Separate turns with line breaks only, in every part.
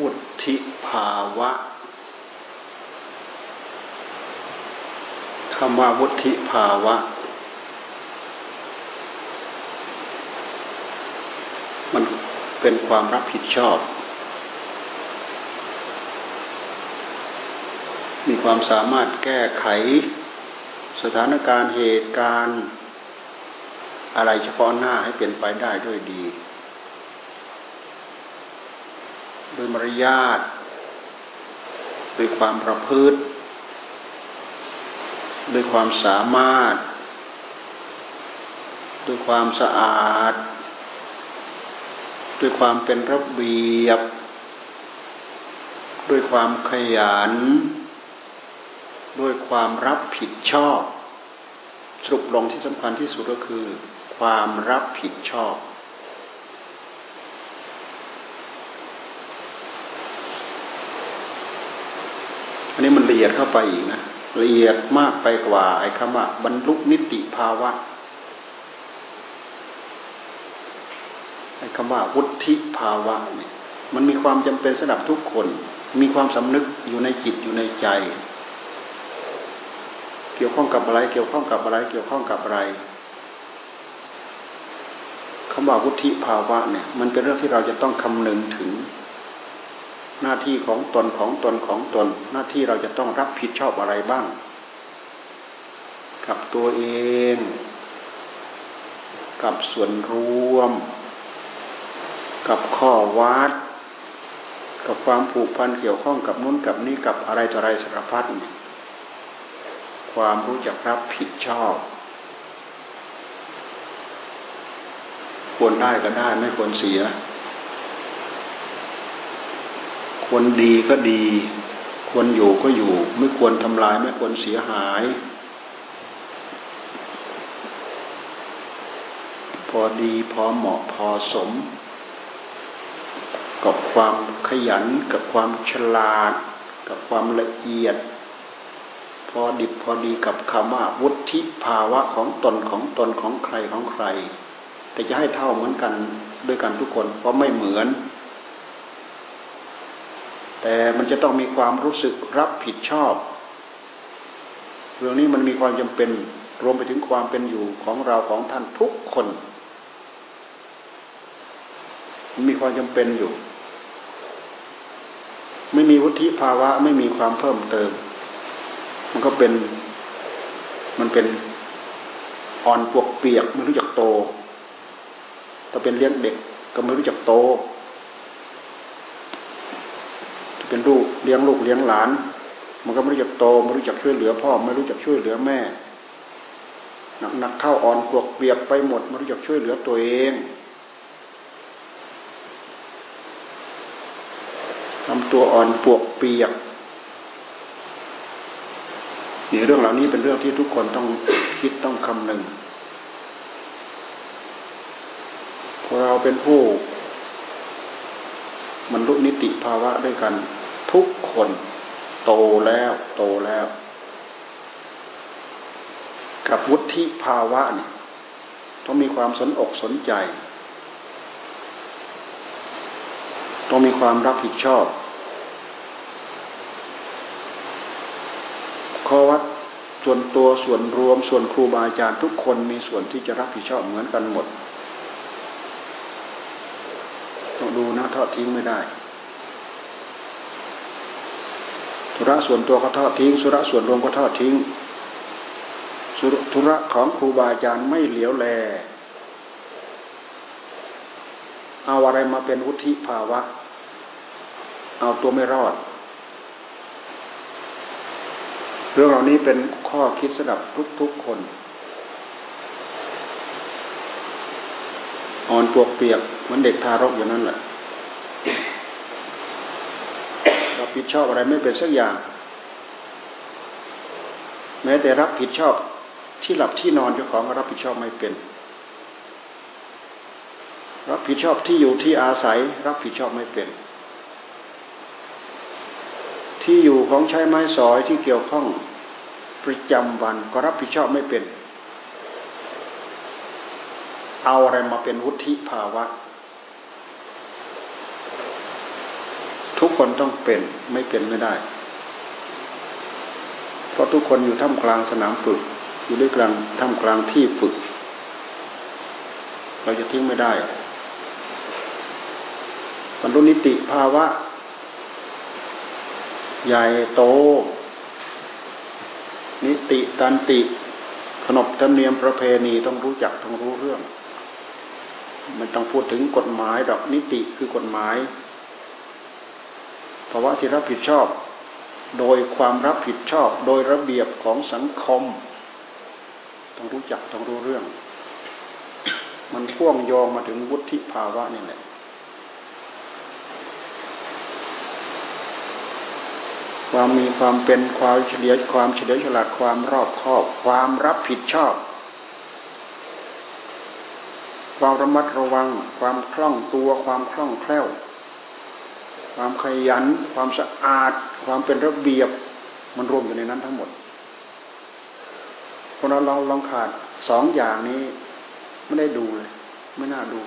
วุฒิภาวะคำว่าวุฒิภาวะ มันเป็นความรับผิดชอบ มีความสามารถแก้ไข สถานการณ์เหตุการณ์ อะไรเฉพาะหน้าให้เป็นไปได้ด้วยดี โดยมารยาทโดยความประพฤติโดยความสามารถ ด้วยความสะอาด ด้วยความเป็นระเบียบ ด้วยความขยัน ด้วยความรับผิดชอบ สรุปลงที่สำคัญที่สุดก็คือ ความรับผิดชอบ อันนี้มันละเอียดเข้าไปอีกนะละเอียดมากไปกว่าไอ้คำว่าบรรลุนิติภาวะไอ้คำว่าวุฒิภาวะเนี่ย มันมีความจำเป็นสำหรับทุกคน มีความสำนึกอยู่ในจิตอยู่ในใจ เกี่ยวข้องกับอะไร เกี่ยวข้องกับอะไร เกี่ยวข้องกับอะไรคำว่าวุฒิภาวะเนี่ย มันเป็นเรื่องที่เราจะต้องคำนึงถึง หน้าที่ของตนของตนของตน หน้าที่เราจะต้องรับผิดชอบอะไรบ้าง กับตัวเอง กับส่วนรวม กับข้อวัด กับความผูกพันเกี่ยวข้องกับนู้นกับนี้กับอะไรต่ออะไรสารพัดความรู้จักรับผิดชอบควรได้ก็ได้ไม่ควรเสีย ควรดีก็ดี ควรอยู่ก็อยู่ ไม่ควรทำลายไม่ควรเสียหาย พอดีพอเหมาะพอสม กับความขยันกับความฉลาด กับความละเอียด พอดิบพอดีกับคำว่าวุฒิภาวะของตนของตนของใครของใคร แต่จะให้เท่าเหมือนกันด้วยกันทุกคนเพราะไม่เหมือน แต่มันจะต้องมีความรู้สึกรับผิดชอบ เรื่องนี้มันมีความจำเป็นรวมไปถึงความเป็นอยู่ของเราของท่านทุกคนมีความจำเป็นอยู่ ไม่มีวุฒิภาวะไม่มีความเพิ่มเติม มันก็เป็น มันเป็นอ่อนปวกเปียกไม่รู้จักโตถ้าเป็นเลี้ยงเด็กก็ไม่รู้จักโต เป็นลูกเลี้ยงลูกเลี้ยงหลาน มันก็ไม่รู้จักโตไม่รู้จักช่วยเหลือพ่อไม่รู้จักช่วยเหลือแม่หนักเข้าอ่อนปวกเปียกไปหมดไม่รู้จักช่วยเหลือตัวเองทำตัวอ่อนปวกเปียกนี่เรื่องเหล่านี้เป็นเรื่องที่ทุกคนต้องคิดต้องคำนึงเราเป็นผู้มันลุนิติภาวะด้วยกัน ทุกคน โตแล้ว โตแล้ว กับวุฒิภาวะนี่ต้องมีความสนอกสนใจ ต้องมีความรับผิดชอบข้อวัดส่วนตัวส่วนรวมส่วนครูบาอาจารย์ทุกคนมีส่วนที่จะรับผิดชอบเหมือนกันหมด ต้องดูนะทอดทิ้งไม่ได้ ธุระส่วนตัวก็ทอดทิ้งสุระส่วนรวมก็ทอดทิ้งธุระของครูบาอาจารย์ไม่เหลียวแล เอาอะไรมาเป็นวุฒิภาวะ เอาตัวไม่รอด เรื่องเหล่านี้เป็นข้อคิดสำหรับทุกๆคนอ่อนปวกเปียกเหมือนเด็กทารกอย่างนั้นแหละ ผิดชอบอะไรไม่เป็นสักอย่าง แม้แต่รับผิดชอบที่หลับที่นอนเจ้าของก็รับผิดชอบไม่เป็น รับผิดชอบที่อยู่ที่อาศัย รับผิดชอบไม่เป็น ที่อยู่ของใช้ไม้สอยที่เกี่ยวข้องประจำวันก็รับผิดชอบไม่เป็น เอาอะไรมาเป็นวุฒิภาวะทุก คนต้องเป็นไม่เป็นไม่ได้ เพราะทุกคนอยู่ท่ามกลางสนามฝึก อยู่ด้วยกลางท่ามกลางที่ฝึก เราจะทิ้งไม่ได้บรรลุนิติภาวะ ใหญ่โต นิติตันติ ขนบธรรมเนียมประเพณีต้องรู้จักต้องรู้เรื่อง มันต้องพูดถึงกฎหมายดอกนิติคือกฎหมาย ภาวะที่รับผิดชอบ โดยความรับผิดชอบ โดยระเบียบของสังคม ต้องรู้จักต้องรู้เรื่อง มันพ่วงโยงมาถึงวุฒิภาวะนี่แหละความมีความเป็นความเฉลียวความเฉลียวฉลาดความรอบคอบ ความรับผิดชอบ ความระมัดระวัง ความคล่องตัวความคล่องแคล่ว ความขยัน ความสะอาด ความเป็นระเบียบ มันรวมอยู่ในนั้นทั้งหมดคนเราลองขาดสองอย่างนี้ไม่ได้ดูเลย ไม่น่าดู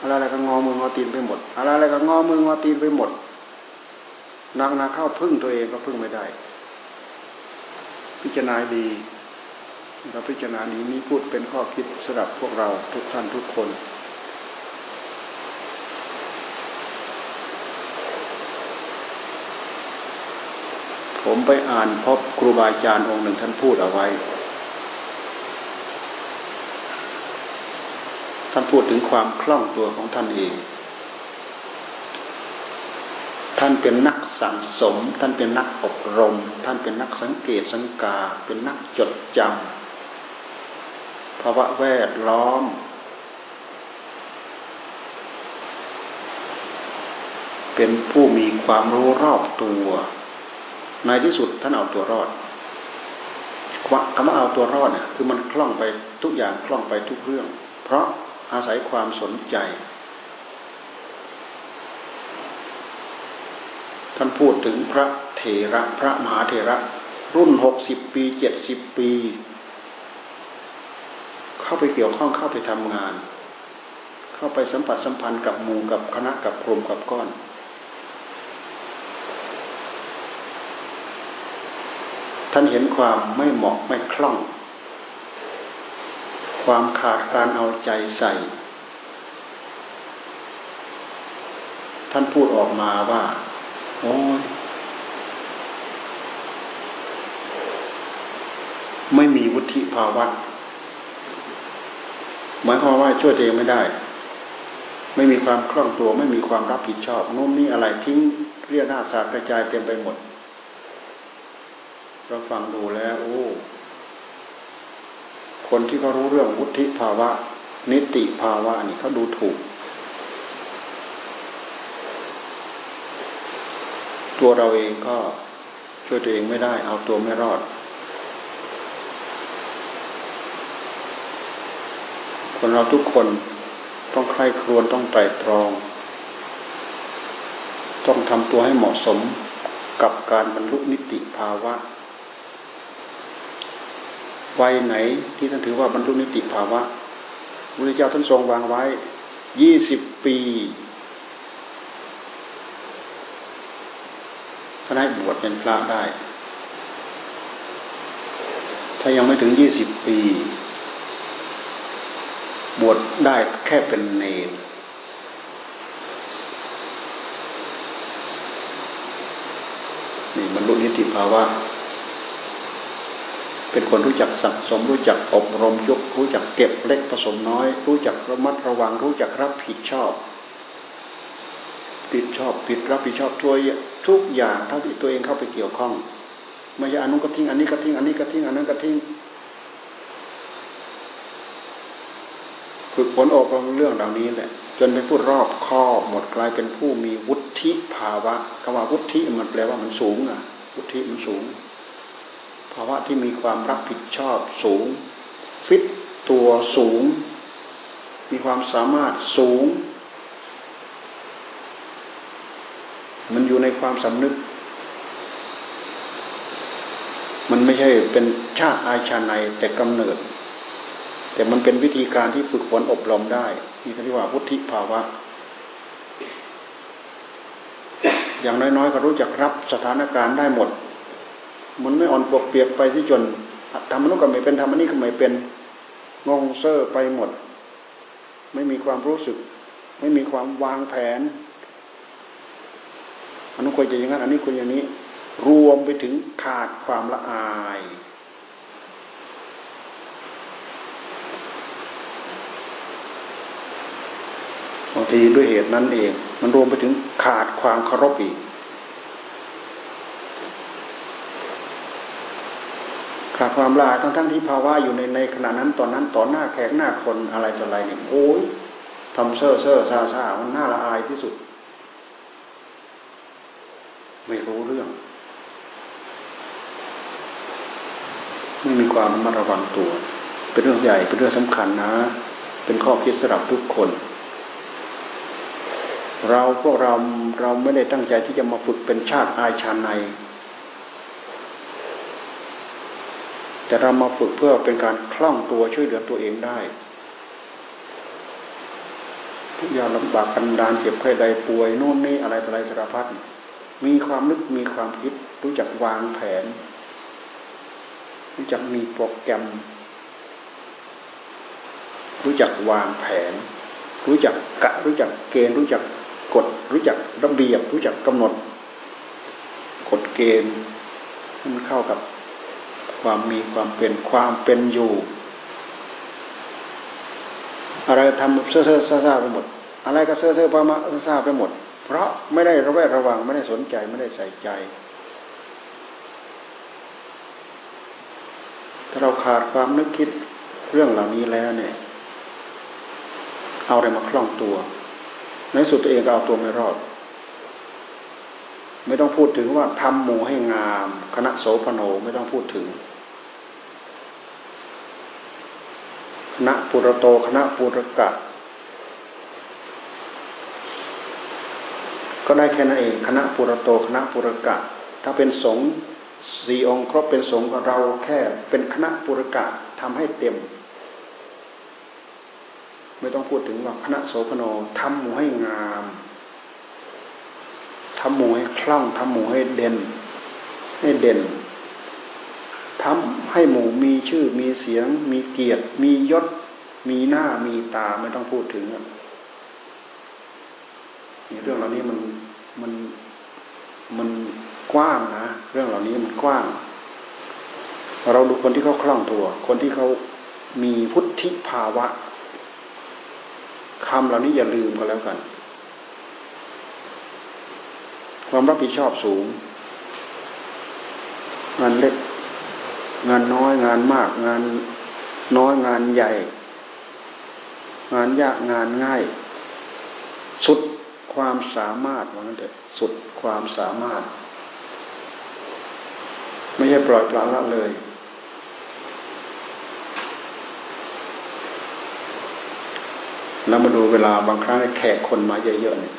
อะไรอะไรก็งอมืองอตีนไปหมด อะไรอะไรก็งอมืองอตีนไปหมดนักนาเข้าพึ่งตัวเองก็พึ่งไม่ได้ พิจารณาดีเราพิจารณานี้นี้พูดเป็นข้อคิดสำหรับพวกเราทุกท่านทุกคน ผมไปอ่านพบครูบาอาจารย์องค์หนึ่งท่านพูดเอาไว้ ท่านพูดถึงความคล่องตัวของท่านเอง ท่านเป็นนักสังสม ท่านเป็นนักอบรม ท่านเป็นนักสังเกตสังกา เป็นนักจดจำภาวะแวดล้อม เป็นผู้มีความรู้รอบตัว ในที่สุดท่านเอาตัวรอดคำว่าเอาตัวรอดเนี่ยคือมันคล่องไปทุกอย่างคล่องไปทุกเรื่อง เพราะอาศัยความสนใจ ท่านพูดถึงพระเถระพระมหาเถระ รุ่นหกสิบปีเจ็ดสิบปี เข้าไปเกี่ยวข้องเข้าไปทำงาน เข้าไปสัมผัสสัมพันธ์กับหมู่กับคณะกับกลุ่มกับก้อน ท่านเห็นความไม่เหมาะไม่คล่อง ความขาดการเอาใจใส่ ท่านพูดออกมาว่า โอ้ยไม่มีวุฒิภาวะหมายความว่าช่วยตัวเองไม่ได้ ไม่มีความคล่องตัว ไม่มีความรับผิดชอบโน้นนี่อะไรทิ้งเรียกหน้าสาดกระจายเต็มไปหมด เราฟังดูแล้วโอ้คนที่เขารู้เรื่องวุฒิภาวะ นิติภาวะนี่เขาดูถูก ตัวเราเองก็ช่วยตัวเองไม่ได้ เอาตัวไม่รอด คนเราทุกคนต้องใคร่ครวญต้องไตรตรอง ต้องทำตัวให้เหมาะสมกับการบรรลุนิติภาวะ วัยไหนที่ท่านถือว่าบรรลุนิติภาวะพระเจ้าท่านทรงวางไว้ยี่สิบปีถ้านได้บวชเป็นพระได้ ถ้ายังไม่ถึงยี่สิบปี บวชได้แค่เป็นเนรนี่มันรู้นิติภาวะ เป็นคนรู้จักสังสม รู้จักอบรมยก รู้จักเก็บเล็กผสมน้อย รู้จักระมัดระวัง รู้จักรับผิดชอบผิดชอบผิดรับผิดชอบทั่วทุกอย่างเท่าที่ตัวเองเข้าไปเกี่ยวข้องไม่ใช่อันนู้นก็ทิ้งอันนี้ก็ทิ้งอันนี้ก็ทิ้งอันนั้นก็ทิ้งฝึกฝนอบรมเรื่องเหล่านี้แหละ จนเป็นผู้รอบคอบหมดกลายเป็นผู้มีวุฒิภาวะคำว่าวุฒิมันแปลว่ามันสูงอะ วุฒิมันสูง ภาวะที่มีความรับผิดชอบสูง ฟิตตัวสูง มีความสามารถสูง มันอยู่ในความสำนึก มันไม่ใช่เป็นชาติอาชาในแต่กำเนิด แต่มันเป็นวิธีการที่ฝึกฝนอบรมได้นี่เรียกว่าพุทธิภาวะ อย่างน้อยๆก็รู้จักรับสถานการณ์ได้หมด มันไม่อ่อนปวกเปียกไปสิจนทำนู้นก็ไม่เป็นทำอันนี้ก็ไม่เป็นงงเซ่อไปหมด ไม่มีความรู้สึก ไม่มีความวางแผนอันนู้นควรจะอย่างนั้นอันนี้ควรอย่างนี้ รวมไปถึงขาดความละอายบางทีด้วยเหตุนั้นเอง มันรวมไปถึงขาดความเคารพอีก ขาดความลาทั้งทั้งที่ภาวะอยู่ในในขณะนั้นตอนนั้นต่อหน้าแขกหน้าคนอะไรต่ออะไรเนี่ยโอ้ยทำเซ่อเซ่อซาซามันน่าละอายที่สุด ไม่รู้เรื่อง ไม่มีความระมัดระวังตัว เป็นเรื่องใหญ่เป็นเรื่องสำคัญนะ เป็นข้อคิดสำหรับทุกคน เราพวกเราเราไม่ได้ตั้งใจที่จะมาฝึกเป็นชาติอายชาใน แต่เรามาฝึกเพื่อเป็นการคล่องตัวช่วยเหลือตัวเองได้ทุกอย่างลำบากกันดานเจ็บไข้ใดป่วยโน่นนี่อะไรอะไรสารพัดมีความนึกมีความคิด รู้จักวางแผน รู้จักมีโปรแกรม รู้จักวางแผน รู้จักกะรู้จักเกณฑ์ รู้จักกฎรู้จักระเบียบ รู้จักกำหนดกฎเกณฑ์มันเข้ากับ ความมีความเป็นความเป็นอยู่ อะไรทำเซ่อเซ่อซ่าไปหมด อะไรก็เซ่อเซ่อปามาซ่าไปหมด เพราะไม่ได้ระแวดระวังไม่ได้สนใจไม่ได้ใส่ใจ ถ้าเราขาดความนึกคิดเรื่องเหล่านี้แล้วเนี่ย เอาอะไรมาคล่องตัว ในสุดตัวเองก็เอาตัวไม่รอด ไม่ต้องพูดถึงว่าทำหมู่ให้งาม คณะโสพโนไม่ต้องพูดถึง คณะปุรโตคณะปุรกะ ก็ได้แค่นั้นเองคณะปุรโตคณะปุรกะ ถ้าเป็นสงฆ์สี่องค์ครบเป็นสงฆ์เราแค่เป็นคณะปุรกะทำให้เต็ม ไม่ต้องพูดถึงว่าคณะโสพโนทำหมูให้งามำหมูให้คล่องทำหมูให้เด่น ให้เด่นทำให้หมูมีชื่อมีเสียง มีเกียรติ มียศ มีหน้ามีตาไม่ต้องพูดถึงนี่เรื่องเหล่านี้มันมันมันกว้างนะเรื่องเหล่านี้มันกว้าง เราดูคนที่เขาคล่องตัว คนที่เขามีพุทธิภาวะคำเหล่านี้อย่าลืมก็แล้วกัน ความรับผิดชอบสูง งานเล็ก งานน้อยงานมาก งานน้อยงานใหญ่ งานยากงานง่าย สุดความสามารถว่างั้นเถอะสุดความสามารถ ไม่ใช่ปล่อยปละละเลยแล้วมาดูเวลาบางครั้งแขกคนมาเยอะๆเนี่ย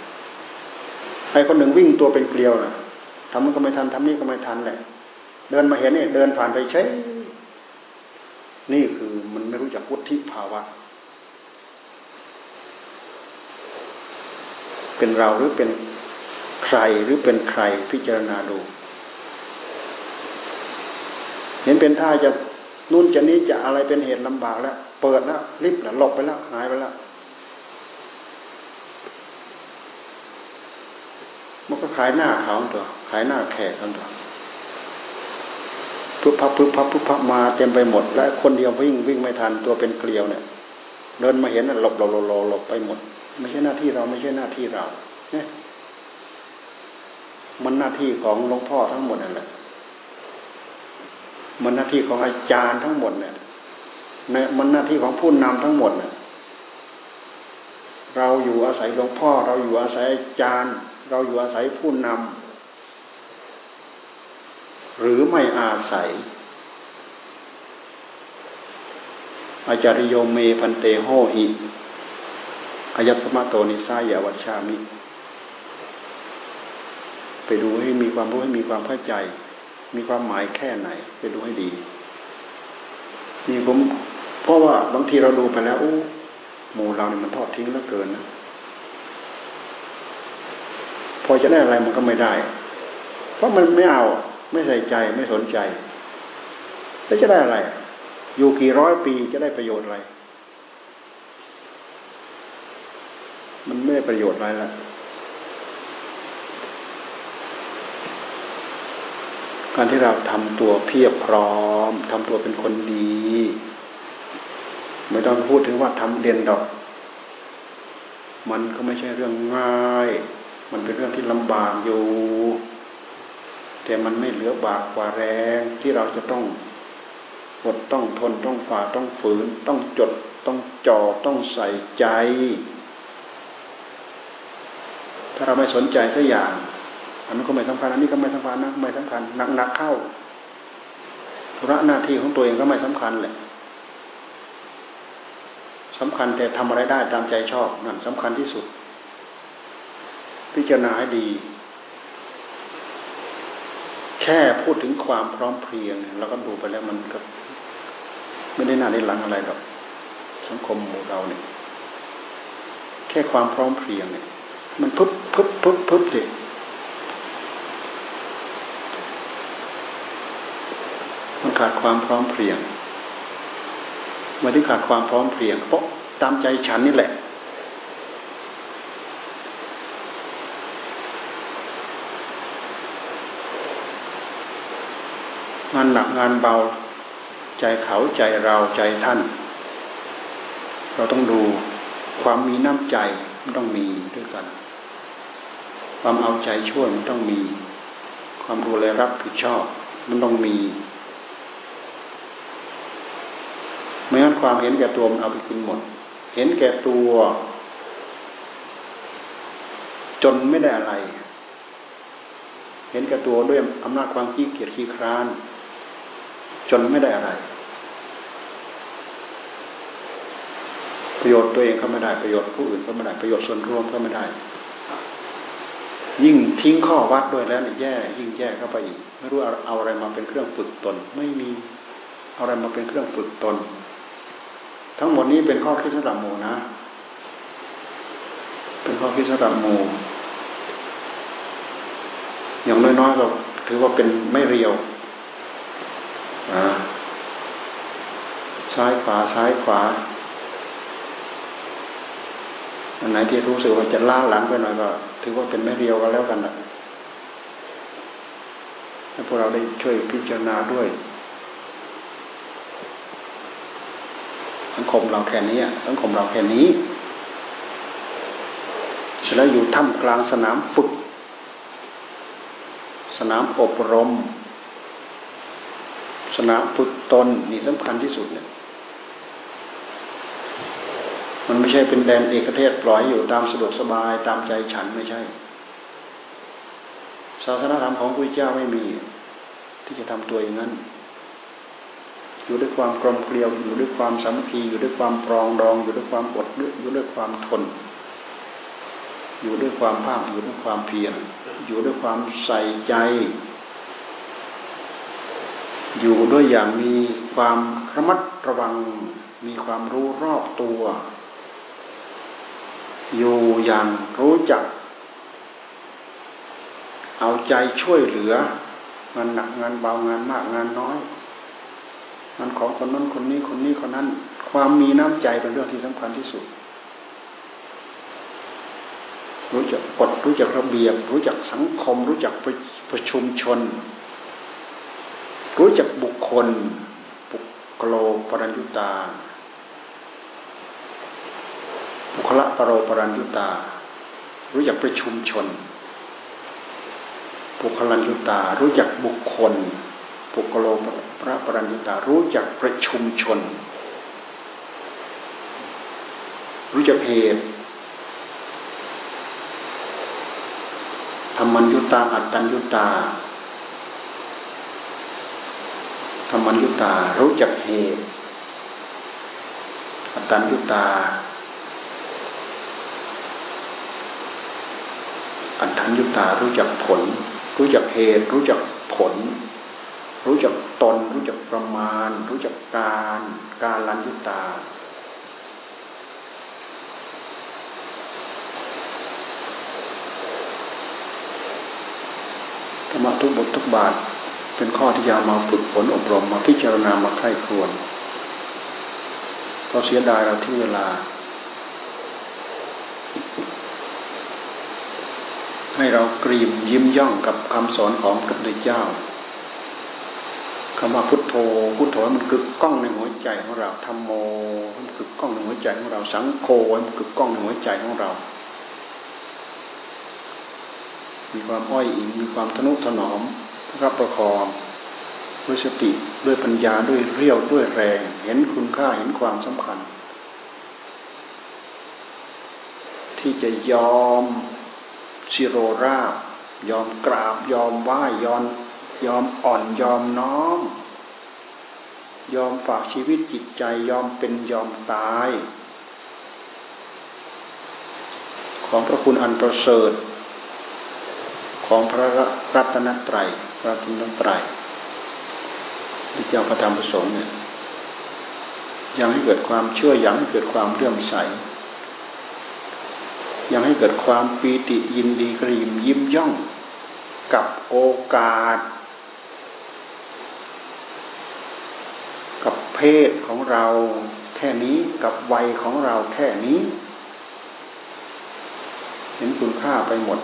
รคนหนึ่งวิ่งตัวเป็นเกลียวนะทำมันก็ไม่ทันทำนี่ก็ไม่ทันแหละ เดินมาเห็นเนี่ยเดินผ่านไปใช้ นี่คือมันไม่รู้จักวุฒิภาวะ เป็นเราหรือเป็นใครหรือเป็นใครพิจารณาดู เห็นเป็นท่าจะนู่นจะนี้จะอะไรเป็นเหตุลำบากแล้ว เปิดแล้วรีบแล้วหลบไปแล้วหายไปแล้วมันก็ ขายหน้าเขาตัว ขายหน้าแขกกันตัวพุบพับพุบพับพุบพับมาเต็มไปหมด และคนเดียววิ่งวิ่งไม่ทันตัวเป็นเกลียวเนี่ย เดินมาเห็นหลบหลบหลบหลบไปหมด ไม่ใช่หน้าที่เราไม่ใช่หน้าที่เราเนี่ยมันหน้าที่ของหลวงพ่อทั้งหมดนั่นแหละมันหน้าที่ของอาจารย์ทั้งหมดเนี่ยมันหน้าที่ของผู้นำทั้งหมดเนี่ย เราอยู่อาศัยหลวงพ่อ เราอยู่อาศัยอาจารย์ เราอยู่อาศัยผู้นำหรือไม่อาศัย อาจาริโยเมพันเตโหหิอายัสมะโตนิสายาวัชามิ ไปดูให้มีความรู้ให้มีความเข้าใจ มีความหมายแค่ไหน ไปดูให้ดีนี่ผมเพราะว่าบางทีเราดูไปแล้วโอ้ หมู่เราเนี่ยมันทอดทิ้งแล้วเกินนะพอจะได้อะไรมันก็ไม่ได้ เพราะมันไม่เอาไม่ใส่ใจไม่สนใจแล้วจะได้อะไร อยู่กี่ร้อยปีจะได้ประโยชน์อะไร มันไม่ได้ประโยชน์อะไรละการที่เราทำตัวเพียบพร้อมทำตัวเป็นคนดี ไม่ต้องพูดถึงว่าทำเด่นดอก มันก็ไม่ใช่เรื่องง่าย มันเป็นเรื่องที่ลำบากอยู่ แต่มันไม่เหลือบากกว่าแรงที่เราจะต้องอดต้องทนต้องฝ่าต้องฝืน ต้องจดต้องจ่อต้องใส่ใจ ถ้าเราไม่สนใจสักอย่างอันนั้นก็ไม่สำคัญอันนี้ก็ไม่สำคัญนะไม่สำคัญหนักหนักเข้าธุระหน้าที่ของตัวเองก็ไม่สำคัญแหละ สำคัญแต่ทำอะไรได้ตามใจชอบนั่นสำคัญที่สุด พิจารณาให้ดี แค่พูดถึงความพร้อมเพรียงเราก็ดูไปแล้วมันก็ ไม่ได้น่าในหลังอะไรหรอกสังคมหมู่เราเนี่ย แค่ความพร้อมเพรียงเนี่ย มันพึบพึบพึบพึบเด็กมันขาดความพร้อมเพรียง มาที่ขาดความพร้อมเพรียง เพราะตามใจฉันนี่แหละ งานหนักงานเบา ใจเขาใจเราใจท่าน เราต้องดูความมีน้ำใจมันต้องมีด้วยกัน ความเอาใจช่วยมันต้องมี ความดูแลรับผิดชอบมันต้องมีไม่งั้น ความเห็นแก่ตัวมันเอาไปกินหมด เห็นแก่ตัว จนไม่ได้อะไร เห็นแก่ตัวด้วยอำนาจความขี้เกียจขี้คร้าน จนไม่ได้อะไร ประโยชน์ตัวเองก็ไม่ได้ประโยชน์ผู้อื่นก็ไม่ได้ประโยชน์ส่วนรวมก็ไม่ได้ ยิ่งทิ้งข้อวัดด้วยแล้วเนี่ยแย่ ยิ่งแย่เข้าไปอีกไม่รู้เอาอะไรมาเป็นเครื่องฝึกตนไม่มีเอาอะไรมาเป็นเครื่องฝึกตน ทั้งหมดนี้เป็นข้อคิดสำหรับหมู่นะ เป็นข้อคิดสำหรับหมู่อย่างน้อยๆเราถือว่าเป็นไม่เรียวซ้ายขวาซ้ายขวาอันไหนที่รู้สึกว่าจะล่าหลังไปหน่อยก็ ถือว่าเป็นไม่เรียวก็แล้วกันนะให้พวกเราได้ช่วยพิจารณาด้วยสังค มเราแค่นี้สังคมเราแค่นี้เสร็จแล้วอยู่ถ้ำกลางสนามฝึก สนามอบรม สนามฝึกตนนี่สำคัญที่สุดเนี่ยมันไม่ใช่เป็นแดนเอกเทศปล่อยอยู่ตามสะดวกสบายตามใจฉันไม่ใช่ ศาสนาธรรมของพระเจ้าไม่มี ที่จะทำตัวอย่างนั้น อยู่ด้วยความกลมเกลียวอยู่ด้วยความสามัคคีอยู่ด้วยความปรองดอง อยู่ด้วยความอดอยู่ด้วยความทน อยู่ด้วยความภาคอยู่ด้วยความเพียรอยู่ด้วยความใส่ใจ อยู่ด้วยอย่างมีความระมัดระวัง มีความรู้รอบตัว อยู่อย่างรู้จัก เอาใจช่วยเหลือ งานหนักงานเบางานมากงานน้อย มันของคนนั้นคนนี้คนนี้คนนั้น ความมีน้ำใจเป็นเรื่องที่สำคัญที่สุด รู้จักกฎรู้จักระเบียบ รู้จักสังคม รู้จักประชุมชน รู้จักบุคคลบุคโลปรัญญุตาบุคละปรโรปรัญญุตา รู้จักประชุมชนบุคลัญญุตา รู้จักบุคคล ปุกโลพระปรัญญตารู้จักประชุมชน รู้จักเหตุธรรมัญยุตาอัตตัญยุตาธรรมัญยุตารู้จักเหตุอัตตัญยุตาอัตถัญยุตารู้จักผล รู้จักเหตุรู้จักผล รู้จักตน รู้จักประมาณ รู้จักการการลันยุตาทรรมะทุกบททุกบาท เป็นข้อที่ยามาฝึกฝนอบรมมาพิจารณามาไข้ครวนเราเสียดายเราที่เวลา ให้เรากรีมยิ้มย่องกับคำสอนของพระพุทธเจ้า คำว่าพุทโธ พุทโธมันกึกก้องในหัวใจของเราธรรมโม มันกึกก้องในหัวใจของเรา สังโฆมันกึกก้องในหัวใจของเรา มีความอ้อยอิงมีความทนุถนอมรับประคองด้วยสติด้วยปัญญาด้วยเรี่ยวด้วยแรง เห็นคุณค่าเห็นความสำคัญ ที่จะยอมชิโรราบยอมกราบยอมไหว้ยอม ยอมอ่อนยอมน้อม ยอมฝากชีวิตจิตใจยอมเป็นยอมตาย ของพระคุณอันประเสริฐ ของพระรัตนตรัยพระรัตนตรัยพระเจ้าพระธรรมประสงค์เนี่ยยังให้เกิดความเชื่อยังให้เกิดความเลื่อมใสยังให้เกิดความปีติยินดีกระยิมยิ้มย่องกับโอกาส กับ เพศของเราแค่นี้กับวัยของเราแค่นี้ เห็นคุณค่าไปหมด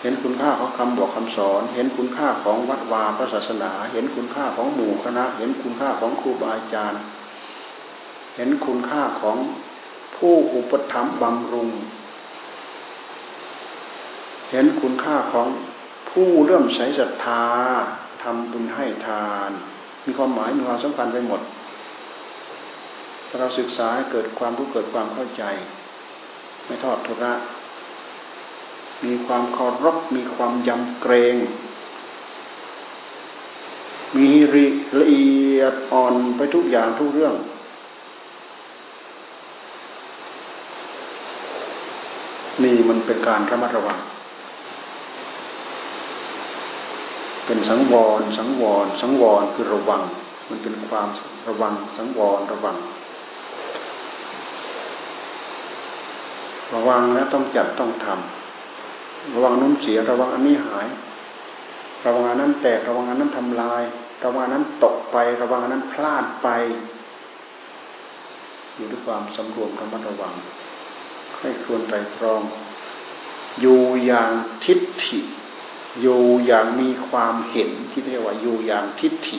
เห็นคุณค่าของคำบอกคำสอน เห็นคุณค่าของวัดวาพระศาสนา เห็นคุณค่าของหมู่คณะ เห็นคุณค่าของครูบาอาจารย์ เห็นคุณค่าของผู้อุปถัมภ์บำรุง เห็นคุณค่าของผู้เริ่มใช้ศรัทธาทำบุญให้ทาน มีความหมายมีความสำคัญไปหมดเราศึกษาเกิดความรู้เกิดความเข้าใจ ไม่ทอดทุระ มีความเคารพมีความยำเกรง มีริละเอียดอ่อนไปทุกอย่างทุกเรื่องนี่มันเป็นการระมัดระวัง เป็นสังวร สังวร สังวรคือระวัง มันเป็นความระวัง สังวร ระวัง ระวังแล้วต้องจัดต้องทำระวังนู้นเสีย ระวังอันนี้หาย ระวังอันนั้นแตก ระวังอันนั้นทำลาย ระวังอันนั้นตกไป ระวังอันนั้นพลาดไป อยู่ด้วยความสำรวมระมัดระวังให้ควรไตรตรอง อยู่อย่างทิฏฐิ อยู่อย่างมีความเห็นที่เรียกว่าอยู่อย่างทิฏฐิ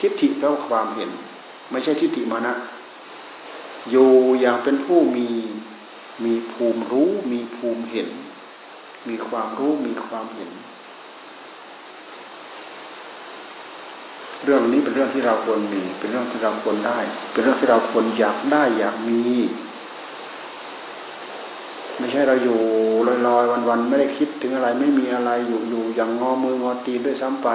ทิฏฐิแปลว่าความเห็น ไม่ใช่ทิฏฐิมานะอยู่อย่างเป็นผู้มีมีภูมิรู้ มีภูมิเห็น มีความรู้มีความเห็น เรื่องนี้เป็นเรื่องที่เราควรมี เป็นเรื่องที่เราควรได้ เป็นเรื่องที่เราควรอยากได้อยากมี ใช่เราอยู่ลอยๆวันๆไม่ได้คิดถึงอะไรไม่มีอะไรอยู่อยู่อย่างงอมืองอตีนด้วยซ้ำไป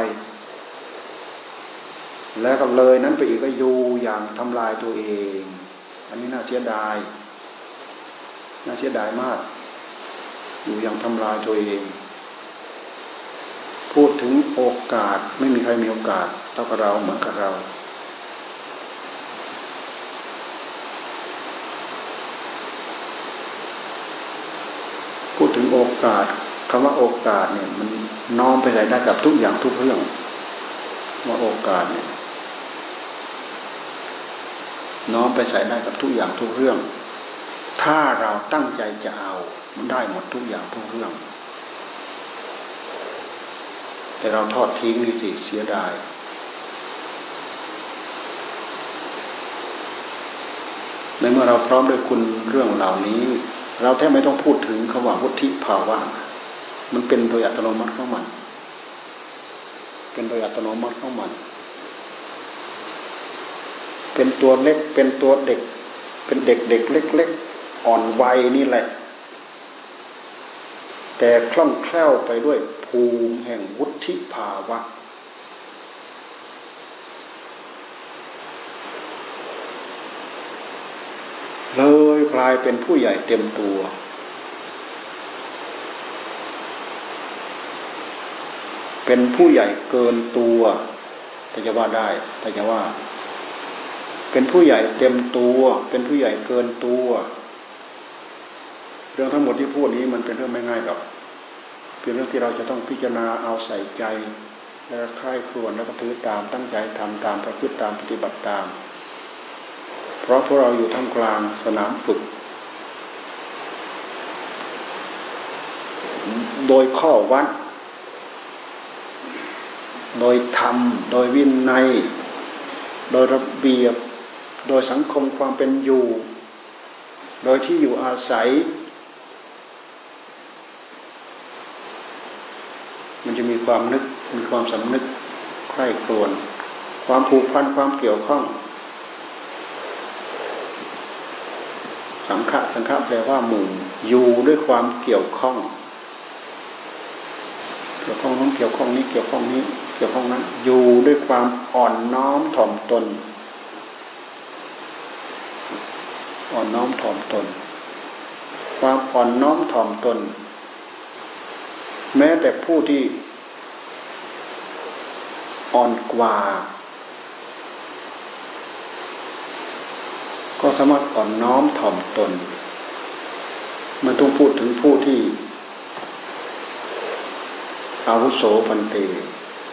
แล้วก็เลยนั้นไปอีกก็อยู่อย่างทำลายตัวเอง อันนี้น่าเสียดาย น่าเสียดายมาก อยู่อย่างทำลายตัวเอง พูดถึงโอกาสไม่มีใครมีโอกาสเท่ากับเราเหมือนกับเรา พูดถึงโอกาสคำว่าโอกาสเนี่ย มันน้อมไปใส่ได้กับทุกอย่างทุกเรื่องว่าโอกาสเนี่ย น้อมไปใส่ได้กับทุกอย่างทุกเรื่อง ถ้าเราตั้งใจจะเอา มันได้หมดทุกอย่างทุกเรื่อง แต่เราทอดทิ้งนี่สิเสียดายในเมื่อเราพร้อมด้วยคุณเรื่องเหล่านี้ เราแทบไม่ต้องพูดถึงคำว่าวุฒิภาวะ มันเป็นโดยอัตโนมัติของมัน เป็นโดยอัตโนมัติของมัน เป็นตัวเล็ก เป็นตัวเด็ก เป็นเด็กเด็กเล็กๆอ่อนวัยนี่แหละ แต่คล่องแคล่วไปด้วยภูมิแห่งวุฒิภาวะ เลยกลายเป็นผู้ใหญ่เต็มตัว เป็นผู้ใหญ่เกินตัวถ้าจะว่าได้ถ้าจะว่า เป็นผู้ใหญ่เต็มตัว เป็นผู้ใหญ่เกินตัว เรื่องทั้งหมดที่พูดนี้มันเป็นเรื่องไม่ง่ายหรอกเป็นเรื่องที่เราจะต้องพิจารณาเอาใส่ใจ แล้วค่ายครวนแล้วก็ถือตามตั้งใจทำตามประพฤติตามปฏิบัติตาม เพราะพวกเราอยู่ท่ามกลางสนามฝึก โดยข้อวัด โดยธรรม โดยวินัย โดยระเบียบ โดยสังคมความเป็นอยู่ โดยที่อยู่อาศัย มันจะมีความนึก มีความสำนึกใคร่ครวญความผูกพันความเกี่ยวข้อง สังฆะสังฆะแปลว่าหมู่อยู่ด้วยความเกี่ยวข้อง เกี่ยวข้องนั้นเกี่ยวข้องนี้เกี่ยวข้องนี้ เกี่ยวข้องนั้น อยู่ด้วยความอ่อนน้อมถ่อมตน อ่อนน้อมถ่อมตน ความอ่อนน้อมถ่อมตน แม้แต่ผู้ที่อ่อนกว่า ก็สามารถอ่อนน้อมถ่อมตน มันต้องพูดถึงผู้ที่อาวุโสปันเต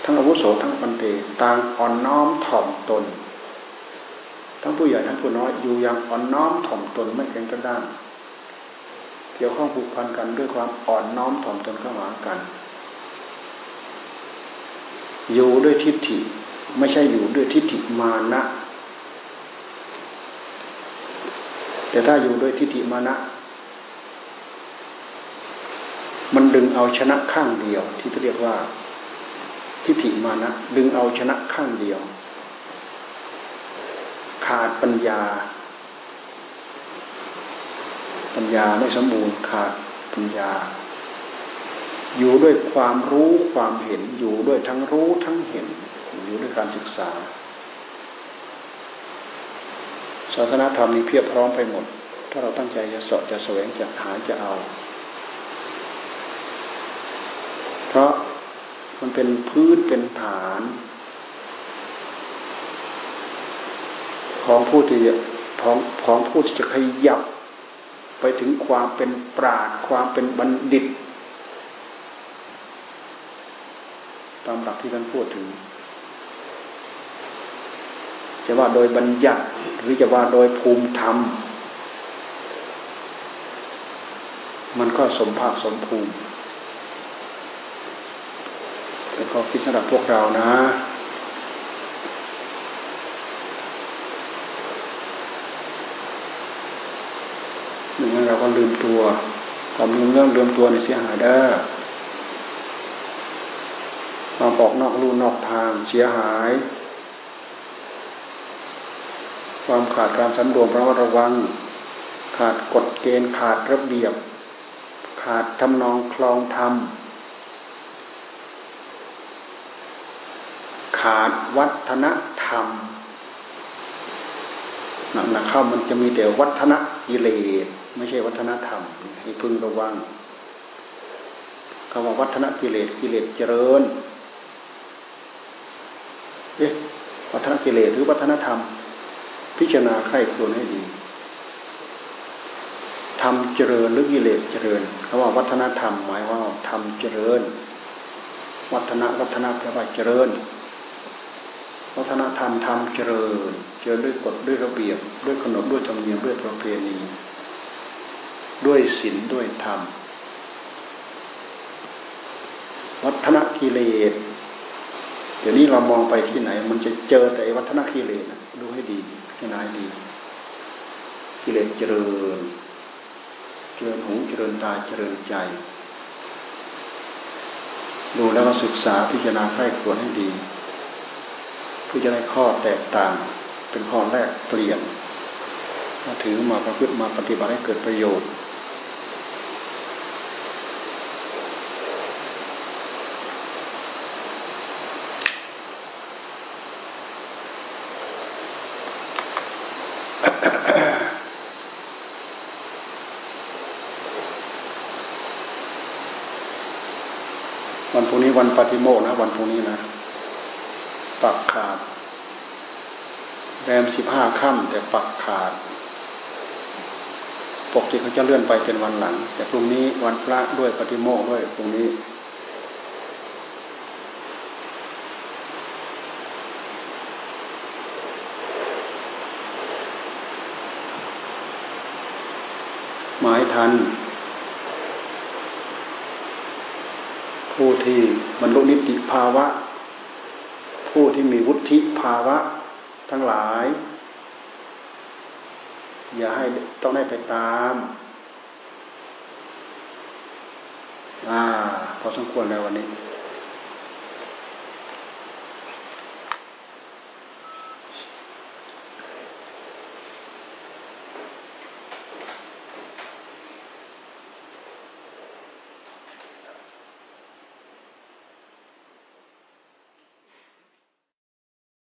ทั้งอาวุโสทั้งปันเต ต่างอ่อนน้อมถ่อมตน ทั้งผู้ใหญ่ทั้งผู้น้อยอยู่อย่างอ่อนน้อมถ่อมตนไม่แข็งกระด้างเกี่ยวข้องผูกพันกันด้วยความอ่อนน้อมถ่อมตนเข้าหากัน อยู่ด้วยทิฏฐิ ไม่ใช่อยู่ด้วยทิฏฐิมานะ แต่ถ้าอยู่ด้วยทิฏฐิมานะ มันดึงเอาชนะข้างเดียว ที่เรียกว่า ทิฏฐิมานะ ดึงเอาชนะข้างเดียว ขาดปัญญา ปัญญาไม่สมบูรณ์ขาดปัญญา อยู่ด้วยความรู้ความเห็นอยู่ด้วยทั้งรู้ทั้งเห็น อยู่ด้วยการศึกษา ศาสนาธรรมนี้เพียบพร้อมไปหมด ถ้าเราตั้งใจจะสาะจะแสวงจะหาจะเอา เพราะมันเป็นพื้นเป็นฐาน ของผู้ที่ของของผู้ที่จะขยับ ไปถึงความเป็นปราดความเป็นบัณฑิต ตามหลักที่ท่านพูดถึง จะว่าโดยบัญญัติหรือจะว่าโดยภูมิธรรม มันก็สมภาคสมภูมิแต่ก็คิดสำหรับพวกเรานะหนึ่งเราก็ลืมตัวความลืมเรื่องลืมตัวในเสียหายได้ความออกนอกลู่นอกทางเสียหาย ความขาดการสันรวมระมัดระวัง ขาดกฎเกณฑ์ขาดระเบียบ ขาดทำนองคลองธรรมขาดวัฒนธรรมหนักๆเข้ามันจะมีแต่วัฒนกิเลสไม่ใช่วัฒนธรรมให้พึงระวังคำว่าวัฒนกิเลสกิเลสเจริญเอ๊ะวัฒนกิเลสหรือวัฒนธรรม พิจารณาไข้ควรให้ดีทำเจริญหรือกิเลสเจริญคำว่าวัฒนธรรมหมายว่าทำเจริญ วัฒนวัฒนแปลว่าเจริญ วัฒนธรรมทำเจริญ เจริญด้วยกฎด้วยระเบียบ ด้วยขนบด้วยธรรมเนียมด้วยประเพณี ด้วยศีลด้วยธรรม วัฒนกิเลส ดี๋ยวนี้เรามองไปที่ไหน มันจะเจอแต่วัฒนกิเลสดูให้ดีให้นายดี กิเลสเจริญ เจริญหูเจริญตาเจริญใจ ดูแล้วก็ศึกษาพิจารณาใคร่ควรให้ดีเพื่อจะได้ข้อแตกต่าง เป็นข้อแรกเปลี่ยนมาถือมาประพฤติมาปฏิบัติให้เกิดประโยชน์ วันปฏิโมกนะ วันพรุ่งนี้นะปักขาด แรมสิบห้าค่ำแต่ปักขาดปปกติเขาจะเลื่อนไปเป็นวันหลัง แต่พรุ่งนี้วันพระด้วยปฏิโมกด้วยพรุ่งนี้หมายทัน ผู้ที่บรรลุนิติภาวะ ผู้ที่มีวุฒิภาวะทั้งหลาย อย่าให้ต้องได้ไปตามอ่าพอสมควรแล้ววันนี้